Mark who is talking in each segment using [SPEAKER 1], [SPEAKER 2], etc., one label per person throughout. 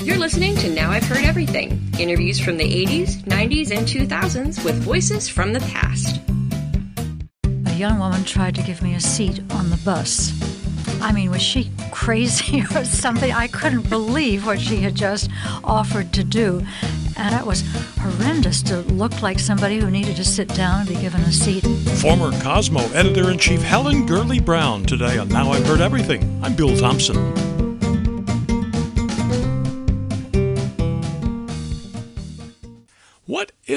[SPEAKER 1] You're listening to Now I've Heard Everything interviews from the 80s, 90s, and 2000s with voices from the past.
[SPEAKER 2] A young woman tried to give me a seat on the bus. I mean, was she crazy or something? I couldn't believe what she had just offered to do. And it was horrendous to look like somebody who needed to sit down and be given a seat.
[SPEAKER 3] Former Cosmo editor in chief Helen Gurley Brown today on Now I've Heard Everything. I'm Bill Thompson.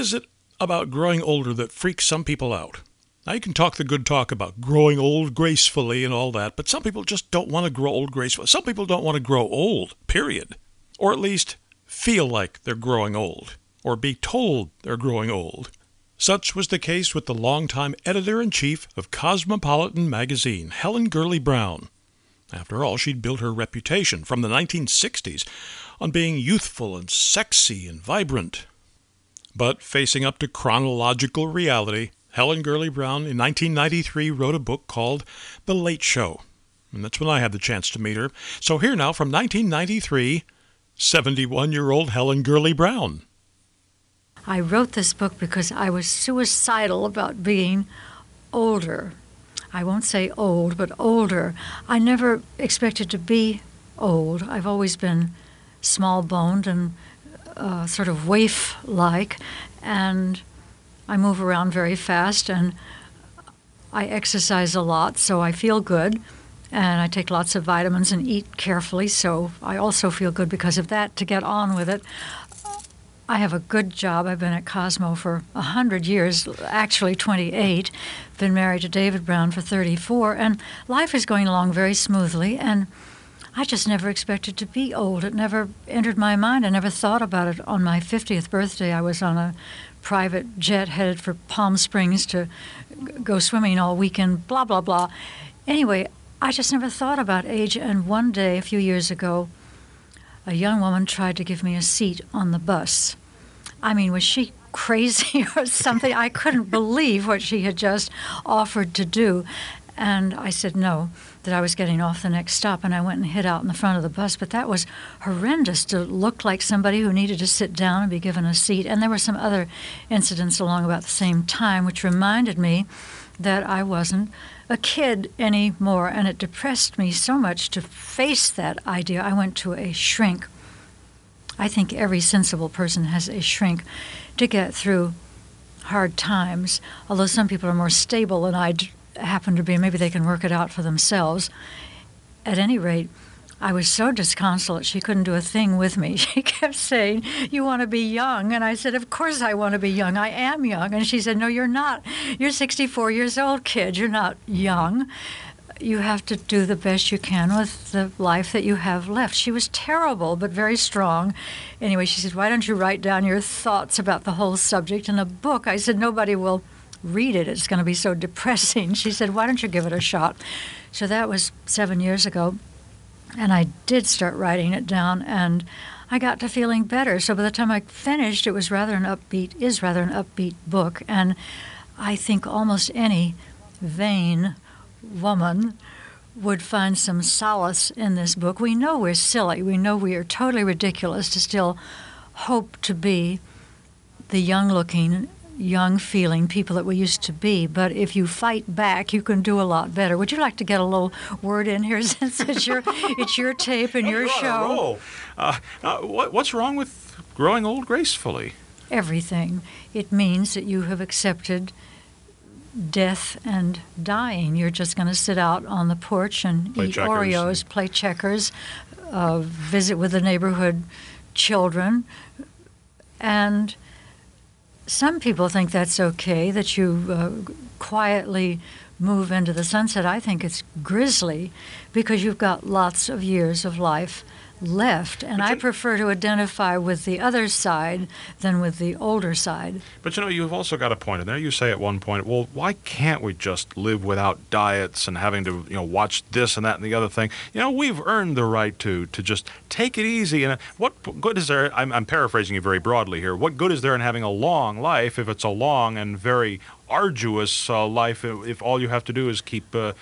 [SPEAKER 3] Is it about growing older that freaks some people out? Now, you can talk the good talk about growing old gracefully and all that, but some people just don't want to grow old gracefully. Some people don't want to grow old, period. Or at least feel like they're growing old, or be told they're growing old. Such was the case with the longtime editor in chief of Cosmopolitan magazine, Helen Gurley Brown. After all, she'd built her reputation from the 1960s on being youthful and sexy and vibrant. But facing up to chronological reality, Helen Gurley Brown in 1993 wrote a book called The Late Show. And that's when I had the chance to meet her. So here now from 1993, 71 year old Helen Gurley Brown.
[SPEAKER 2] I wrote this book because I was suicidal about being older. I won't say old, but older. I never expected to be old. I've always been small boned and uh, sort of waif like, and I move around very fast and I exercise a lot, so I feel good. And I take lots of vitamins and eat carefully, so I also feel good because of that. To get on with it, I have a good job. I've been at Cosmo for 100 years, actually 28. Been married to David Brown for 34, and life is going along very smoothly. And I just never expected to be old. It never entered my mind. I never thought about it. On my 50th birthday, I was on a private jet headed for Palm Springs to go swimming all weekend, blah, blah, blah. Anyway, I just never thought about age. And one day, a few years ago, a young woman tried to give me a seat on the bus. I mean, was she crazy or something? I couldn't believe what she had just offered to do. And I said no, that I was getting off the next stop, and I went and hid out in the front of the bus. But that was horrendous to look like somebody who needed to sit down and be given a seat. And there were some other incidents along about the same time, which reminded me that I wasn't a kid anymore. And it depressed me so much to face that idea. I went to a shrink. I think every sensible person has a shrink to get through hard times, although some people are more stable than I happen to be. Maybe they can work it out for themselves. At any rate, I was so disconsolate she couldn't do a thing with me. She kept saying, You want to be young? And I said, Of course I want to be young. I am young. And she said, No, you're not. You're 64 years old, kid. You're not young. You have to do the best you can with the life that you have left. She was terrible, but very strong. Anyway, she said, Why don't you write down your thoughts about the whole subject in a book? I said, Nobody will read it. It's going to be so depressing. She said, Why don't you give it a shot? So that was seven years ago. And I did start writing it down, and I got to feeling better. So by the time I finished, it was rather an upbeat, is rather an upbeat book. And I think almost any vain woman would find some solace in this book. We know we're silly. We know we are totally ridiculous to still hope to be the young looking young feeling people that we used to be. But if you fight back, you can do a lot better. Would you like to get a little word in here since it's your it's your tape and your show?
[SPEAKER 4] Uh, uh, what, what's wrong with growing old gracefully?
[SPEAKER 2] Everything. It means that you have accepted death and dying. You're just going to sit out on the porch and
[SPEAKER 4] Play
[SPEAKER 2] eat
[SPEAKER 4] checkers
[SPEAKER 2] Oreos, play checkers, uh, visit with the neighborhood children, and some people think that's okay that you uh, quietly move into the sunset. I think it's grisly because you've got lots of years of life left, and I prefer to identify with the other side than with the older side.
[SPEAKER 4] But you know, you've also got a point in there. You say at one point, well, why can't we just live without diets and having to, you know, watch this and that and the other thing? You know, we've earned the right to to just take it easy. And what good is there? I'm, I'm paraphrasing you very broadly here. What good is there in having a long life if it's a long and very arduous uh, life if, if all you have to do is keep uh,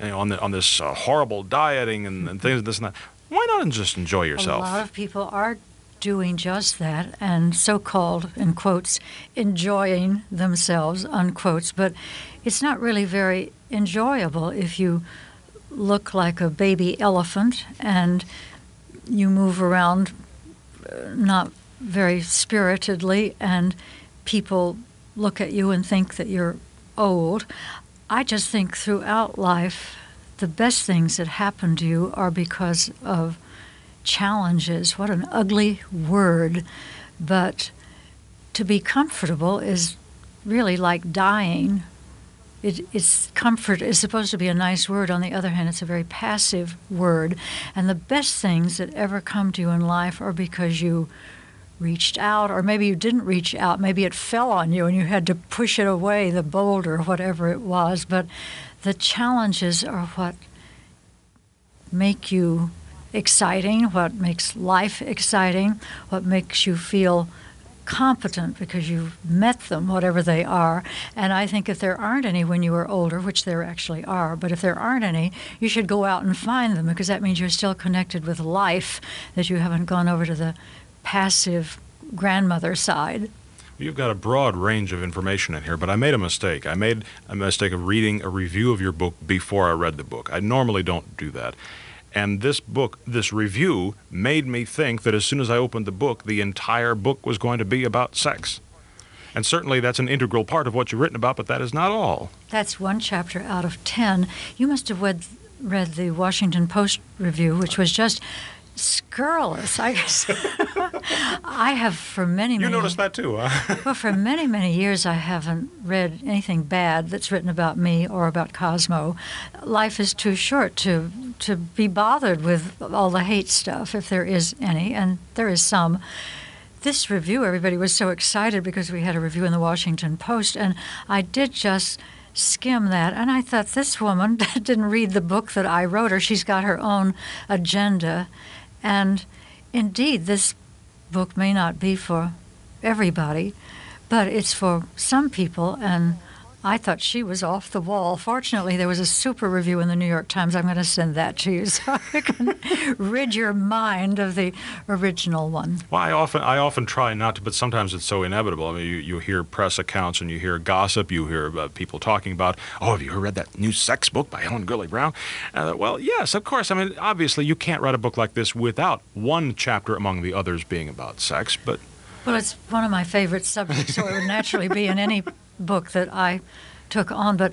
[SPEAKER 4] you know, on the, on this uh, horrible dieting and, and things this and that? Why not just enjoy yourself?
[SPEAKER 2] A lot of people are doing just that and so called, in quotes, enjoying themselves, unquotes. But it's not really very enjoyable if you look like a baby elephant and you move around uh, not very spiritedly and people look at you and think that you're old. I just think throughout life, the best things that happen to you are because of challenges. What an ugly word. But to be comfortable is really like dying. It, it's comfort is supposed to be a nice word. On the other hand, it's a very passive word. And the best things that ever come to you in life are because you reached out, or maybe you didn't reach out. Maybe it fell on you and you had to push it away, the boulder, whatever it was. But the challenges are what make you exciting, what makes life exciting, what makes you feel competent because you've met them, whatever they are. And I think if there aren't any when you are older, which there actually are, but if there aren't any, you should go out and find them because that means you're still connected with life, that you haven't gone over to the passive grandmother side.
[SPEAKER 4] You've got a broad range of information in here, but I made a mistake. I made a mistake of reading a review of your book before I read the book. I normally don't do that. And this book, this review, made me think that as soon as I opened the book, the entire book was going to be about sex. And certainly that's an integral part of what you've written about, but that is not all.
[SPEAKER 2] That's one chapter out of ten. You must have read, read the Washington Post review, which was just scurrilous. I guess I have for many, many
[SPEAKER 4] you
[SPEAKER 2] many.
[SPEAKER 4] noticed that too, huh?
[SPEAKER 2] well, for many, many years, I haven't read anything bad that's written about me or about Cosmo. Life is too short to to be bothered with all the hate stuff, if there is any, and there is some. This review, everybody was so excited because we had a review in the Washington Post, and I did just skim that, and I thought this woman didn't read the book that I wrote or She's got her own agenda and indeed, this book may not be for everybody, but it's for some people, and I thought she was off the wall. Fortunately, there was a super review in the New York Times. I'm going to send that to you so I can rid your mind of the original one.
[SPEAKER 4] Well, I often I often try not to, but sometimes it's so inevitable. I mean, you, you hear press accounts and you hear gossip. You hear uh, people talking about, oh, have you ever read that new sex book by Helen Gurley Brown? Uh, well, yes, of course. I mean, obviously, you can't write a book like this without one chapter among the others being about sex, but.
[SPEAKER 2] Well, it's one of my favorite subjects, so it would naturally be in any book that I took on. But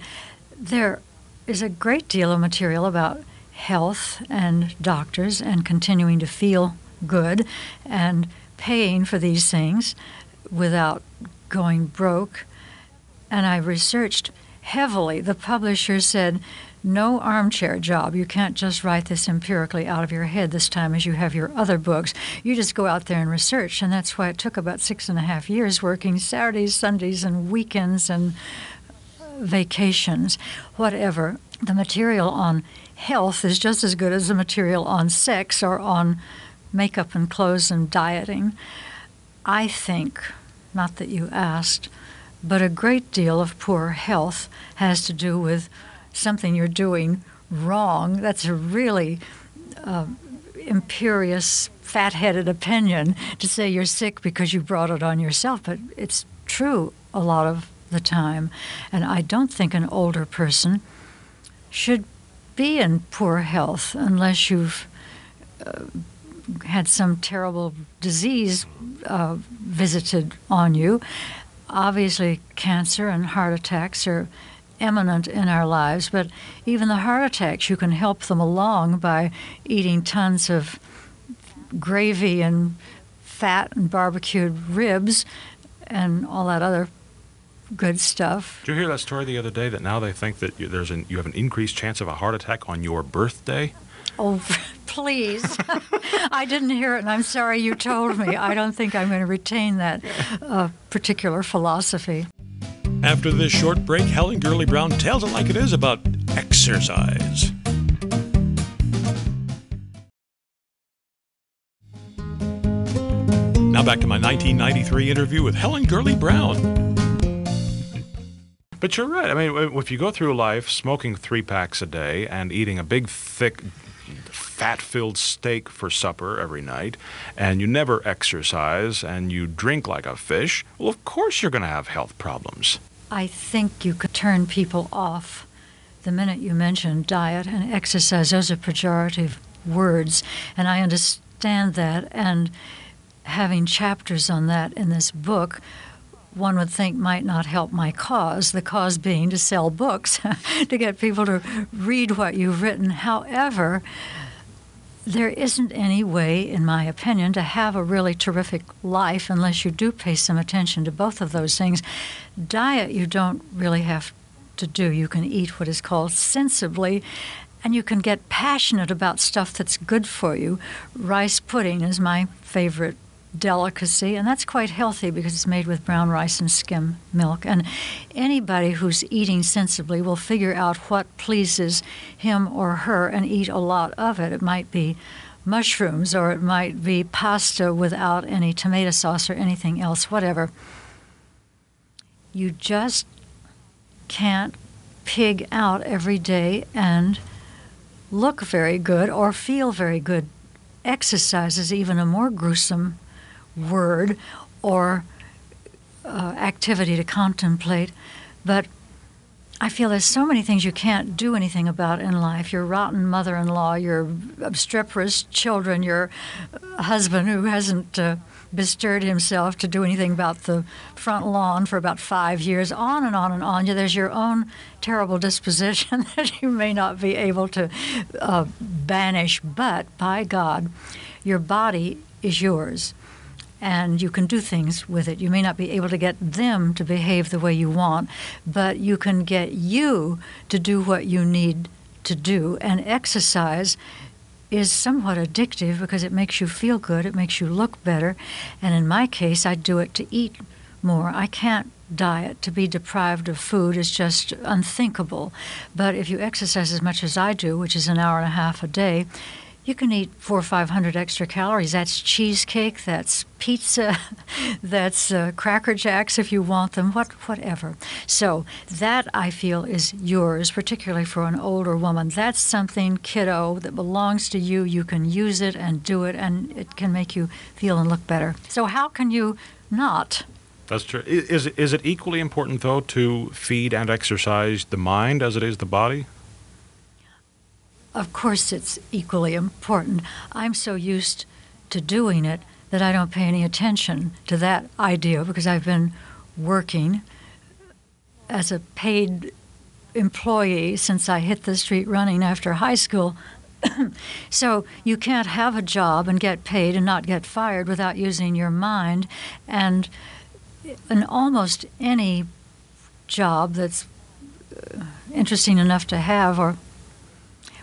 [SPEAKER 2] there is a great deal of material about health and doctors and continuing to feel good and paying for these things without going broke. And I researched heavily. The publisher said, no armchair job. You can't just write this empirically out of your head this time as you have your other books. You just go out there and research. And that's why it took about six and a half years working Saturdays, Sundays, and weekends and vacations, whatever. The material on health is just as good as the material on sex or on makeup and clothes and dieting. I think, not that you asked, but a great deal of poor health has to do with something you're doing wrong. That's a really uh, imperious, fat headed opinion to say you're sick because you brought it on yourself, but it's true a lot of the time. And I don't think an older person should be in poor health unless you've uh, had some terrible disease uh, visited on you. Obviously, cancer and heart attacks are eminent in our lives, but even the heart attacks, you can help them along by eating tons of gravy and fat and barbecued ribs and all that other good stuff.
[SPEAKER 4] Did you hear that story the other day that now they think that you, there's an, you have an increased chance of a heart attack on your birthday?
[SPEAKER 2] Oh, please. I didn't hear it, and I'm sorry you told me. I don't think I'm going to retain that uh, particular philosophy.
[SPEAKER 3] After this short break, Helen Gurley Brown tells it like it is about exercise. Now back to my 1993 interview with Helen Gurley Brown.
[SPEAKER 4] But you're right. I mean, if you go through life smoking three packs a day and eating a big, thick, fat filled steak for supper every night, and you never exercise, and you drink like a fish, well, of course you're going to have health problems.
[SPEAKER 2] I think you could turn people off the minute you mention diet and exercise. Those are pejorative words, and I understand that. And having chapters on that in this book, one would think might not help my cause, the cause being to sell books, to get people to read what you've written. However, there isn't any way, in my opinion, to have a really terrific life unless you do pay some attention to both of those things. Diet, you don't really have to do. You can eat what is called sensibly, and you can get passionate about stuff that's good for you. Rice pudding is my favorite delicacy, and that's quite healthy because it's made with brown rice and skim milk. And anybody who's eating sensibly will figure out what pleases him or her and eat a lot of it. It might be mushrooms or it might be pasta without any tomato sauce or anything else, whatever. You just can't pig out every day and look very good or feel very good. Exercise is even a more gruesome word or uh, activity to contemplate. But I feel there's so many things you can't do anything about in life. Your rotten mother-in-law, your obstreperous children, your husband who hasn't uh, bestirred himself to do anything about the front lawn for about five years, on and on and on. There's your own terrible disposition that you may not be able to uh, banish, but by God, your body is yours and you can do things with it. You may not be able to get them to behave the way you want, but you can get you to do what you need to do. And exercise is somewhat addictive because it makes you feel good, it makes you look better. And in my case, I do it to eat more. I can't diet. To be deprived of food is just unthinkable. But if you exercise as much as I do, which is an hour and a half a day, you can eat four or five hundred extra calories. That's cheesecake, that's pizza, that's uh, Cracker Jacks if you want them, what, whatever. So that I feel is yours, particularly for an older woman. That's something, kiddo, that belongs to you. You can use it and do it, and it can make you feel and look better. So how can you not?
[SPEAKER 4] That's true. Is, is it equally important, though, to feed and exercise the mind as it is the body?
[SPEAKER 2] Of course it's equally important. I'm so used to doing it that I don't pay any attention to that idea because I've been working as a paid employee since I hit the street running after high school. so you can't have a job and get paid and not get fired without using your mind. And in almost any job that's uh, interesting enough to have or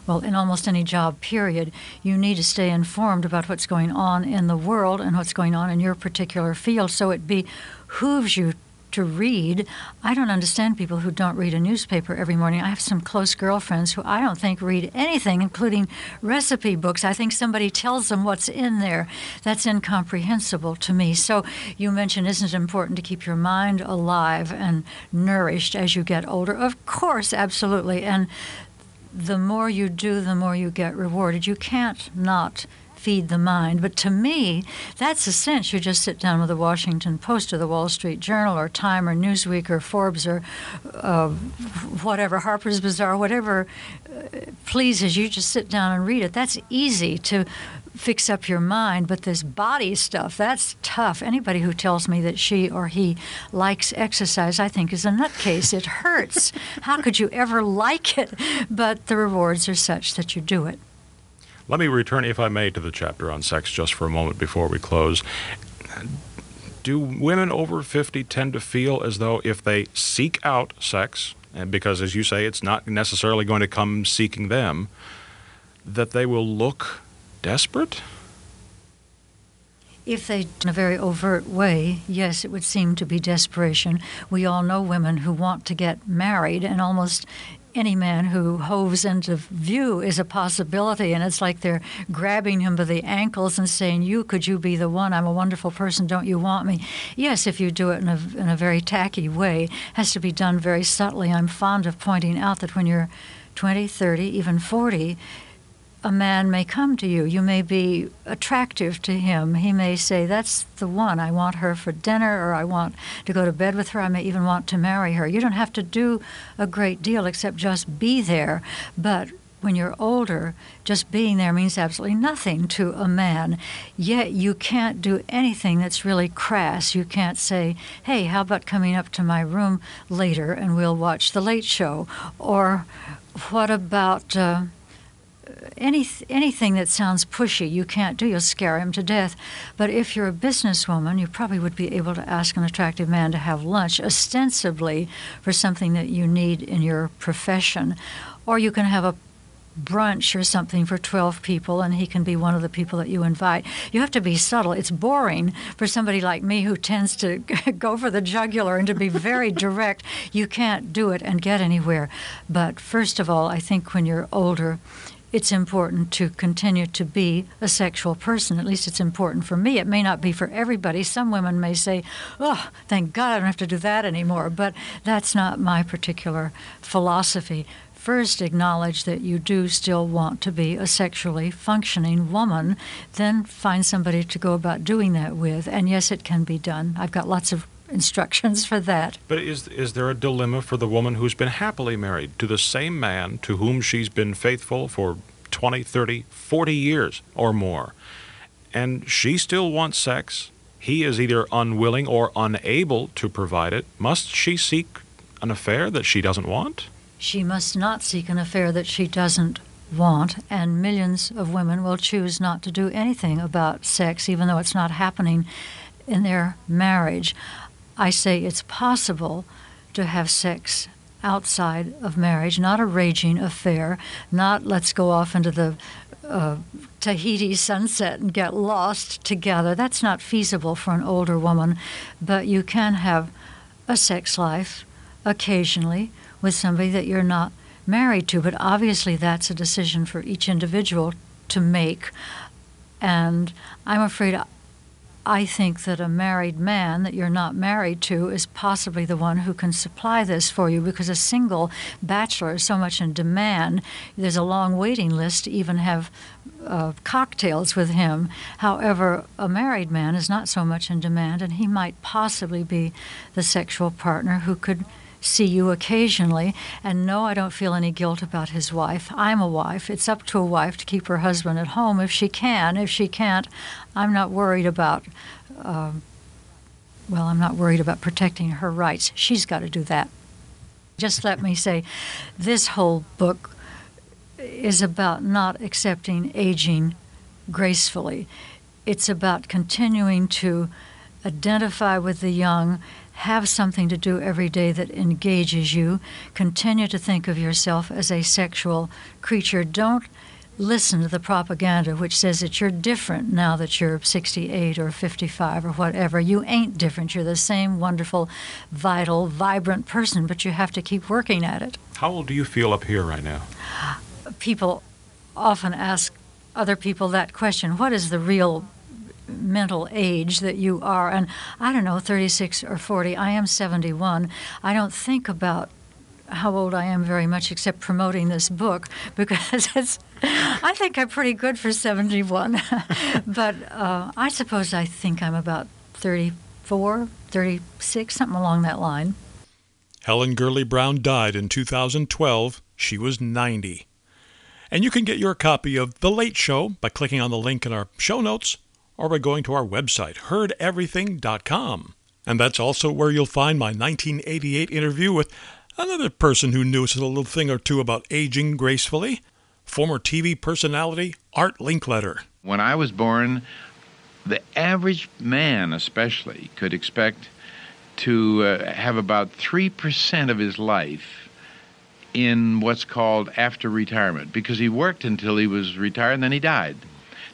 [SPEAKER 2] well, in almost any job, period, you need to stay informed about what's going on in the world and what's going on in your particular field. So it behooves you to read. I don't understand people who don't read a newspaper every morning. I have some close girlfriends who I don't think read anything, including recipe books. I think somebody tells them what's in there. That's incomprehensible to me. So you mentioned, isn't it important to keep your mind alive and nourished as you get older? Of course, absolutely. And the more you do, the more you get rewarded. You can't not feed the mind. But to me, that's a sense. You just sit down with the Washington Post or the Wall Street Journal or Time or Newsweek or Forbes or uh, whatever, Harper's Bazaar, whatever uh, pleases you, just sit down and read it. That's easy to fix up your mind, but this body stuff, that's tough. Anybody who tells me that she or he likes exercise, I think is a nutcase. It hurts. How could you ever like it? But the rewards are such that you do it.
[SPEAKER 4] Let me return, if I may, to the chapter on sex just for a moment before we close. Do women over 50 tend to feel as though if they seek out sex, and because as you say, it's not necessarily going to come seeking them, that they will look desperate?
[SPEAKER 2] If they, in a very overt way, yes, it would seem to be desperation. We all know women who want to get married, and almost any man who hoves into view is a possibility. And it's like they're grabbing him by the ankles and saying, You, could you be the one? I'm a wonderful person. Don't you want me? Yes, if you do it in a, in a very tacky way, it has to be done very subtly. I'm fond of pointing out that when you're 20, 30, even 40, a man may come to you. You may be attractive to him. He may say, That's the one. I want her for dinner, or I want to go to bed with her. I may even want to marry her. You don't have to do a great deal except just be there. But when you're older, just being there means absolutely nothing to a man. Yet you can't do anything that's really crass. You can't say, hey, how about coming up to my room later and we'll watch The Late Show? Or what about. Uh, any, anything that sounds pushy, you can't do. You'll scare him to death. But if you're a businesswoman, you probably would be able to ask an attractive man to have lunch, ostensibly for something that you need in your profession. Or you can have a brunch or something for 12 people and he can be one of the people that you invite. You have to be subtle. It's boring for somebody like me who tends to go for the jugular and to be very direct. You can't do it and get anywhere. But first of all, I think when you're older, it's important to continue to be a sexual person. At least it's important for me. It may not be for everybody. Some women may say, oh, thank God I don't have to do that anymore. But that's not my particular philosophy. First, acknowledge that you do still want to be a sexually functioning woman. Then find somebody to go about doing that with. And yes, it can be done. I've got lots of instructions for that.
[SPEAKER 4] But is is there a dilemma for the woman who's been happily married to the same man to whom she's been faithful for 20, 30, 40 years or more? And she still wants sex. He is either unwilling or unable to provide it. Must she seek an affair that she doesn't want?
[SPEAKER 2] She must not seek an affair that she doesn't want, and millions of women will choose not to do anything about sex, even though it's not happening in their marriage. I say it's possible to have sex outside of marriage, not a raging affair, not let's go off into the uh, Tahiti sunset and get lost together. That's not feasible for an older woman, but you can have a sex life occasionally with somebody that you're not married to. But obviously, that's a decision for each individual to make. And I'm afraid I think that a married man that you're not married to is possibly the one who can supply this for you because a single bachelor is so much in demand. There's a long waiting list to even have uh, cocktails with him. However, a married man is not so much in demand, and he might possibly be the sexual partner who could see you occasionally. And no, I don't feel any guilt about his wife. I'm a wife. It's up to a wife to keep her husband at home if she can. If she can't, I'm not worried about. Uh, well, I'm not worried about protecting her rights. She's got to do that. Just let me say, this whole book is about not accepting aging gracefully. It's about continuing to identify with the young have something to do every day that engages you. Continue to think of yourself as a sexual creature. Don't listen to the propaganda which says that you're different now that you're 68 or 55 or whatever. You ain't different. You're the same wonderful, vital, vibrant person, but you have to keep working at it.
[SPEAKER 4] How old do you feel up here right now?
[SPEAKER 2] People often ask other people that question what is the real mental age that you are. And I don't know, 36 or 40. I am 71. I don't think about how old I am very much except promoting this book because it's I think I'm pretty good for 71 but uh, I suppose I think I'm about 34 36 something along that line
[SPEAKER 3] Helen Gurley Brown died in 2012 she was 90 and you can get your copy of The Late Show by clicking on the link in our show notes or by going to our website, heardeverything.com. And that's also where you'll find my 1988 interview with another person who knew a little thing or two about aging gracefully, former TV personality Art Linkletter.
[SPEAKER 5] When I was born, the average man, especially, could expect to uh, have about 3% of his life in what's called after retirement because he worked until he was retired and then he died.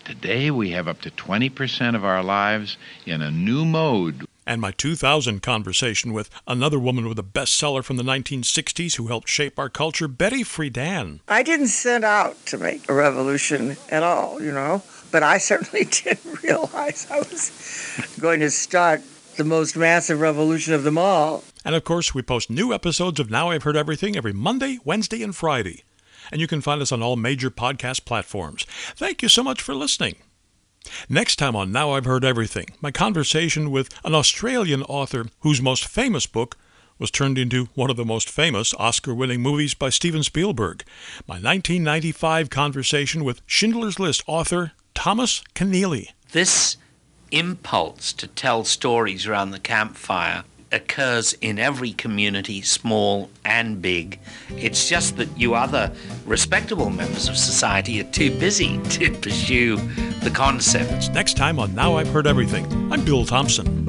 [SPEAKER 5] Today, we have up to 20% of our lives in a new mode.
[SPEAKER 3] And my 2000 conversation with another woman with a bestseller from the 1960s who helped shape our culture, Betty Friedan.
[SPEAKER 6] I didn't set out to make a revolution at all, you know, but I certainly didn't realize I was going to start the most massive revolution of them all.
[SPEAKER 3] And of course, we post new episodes of Now I've Heard Everything every Monday, Wednesday, and Friday. And you can find us on all major podcast platforms. Thank you so much for listening. Next time on Now I've Heard Everything, my conversation with an Australian author whose most famous book was turned into one of the most famous Oscar winning movies by Steven Spielberg. My 1995 conversation with Schindler's List author Thomas Keneally.
[SPEAKER 7] This impulse to tell stories around the campfire occurs in every community, small and big. It's just that you other respectable members of society are too busy to pursue the concept.
[SPEAKER 3] Next time on Now I've Heard Everything, I'm Bill Thompson.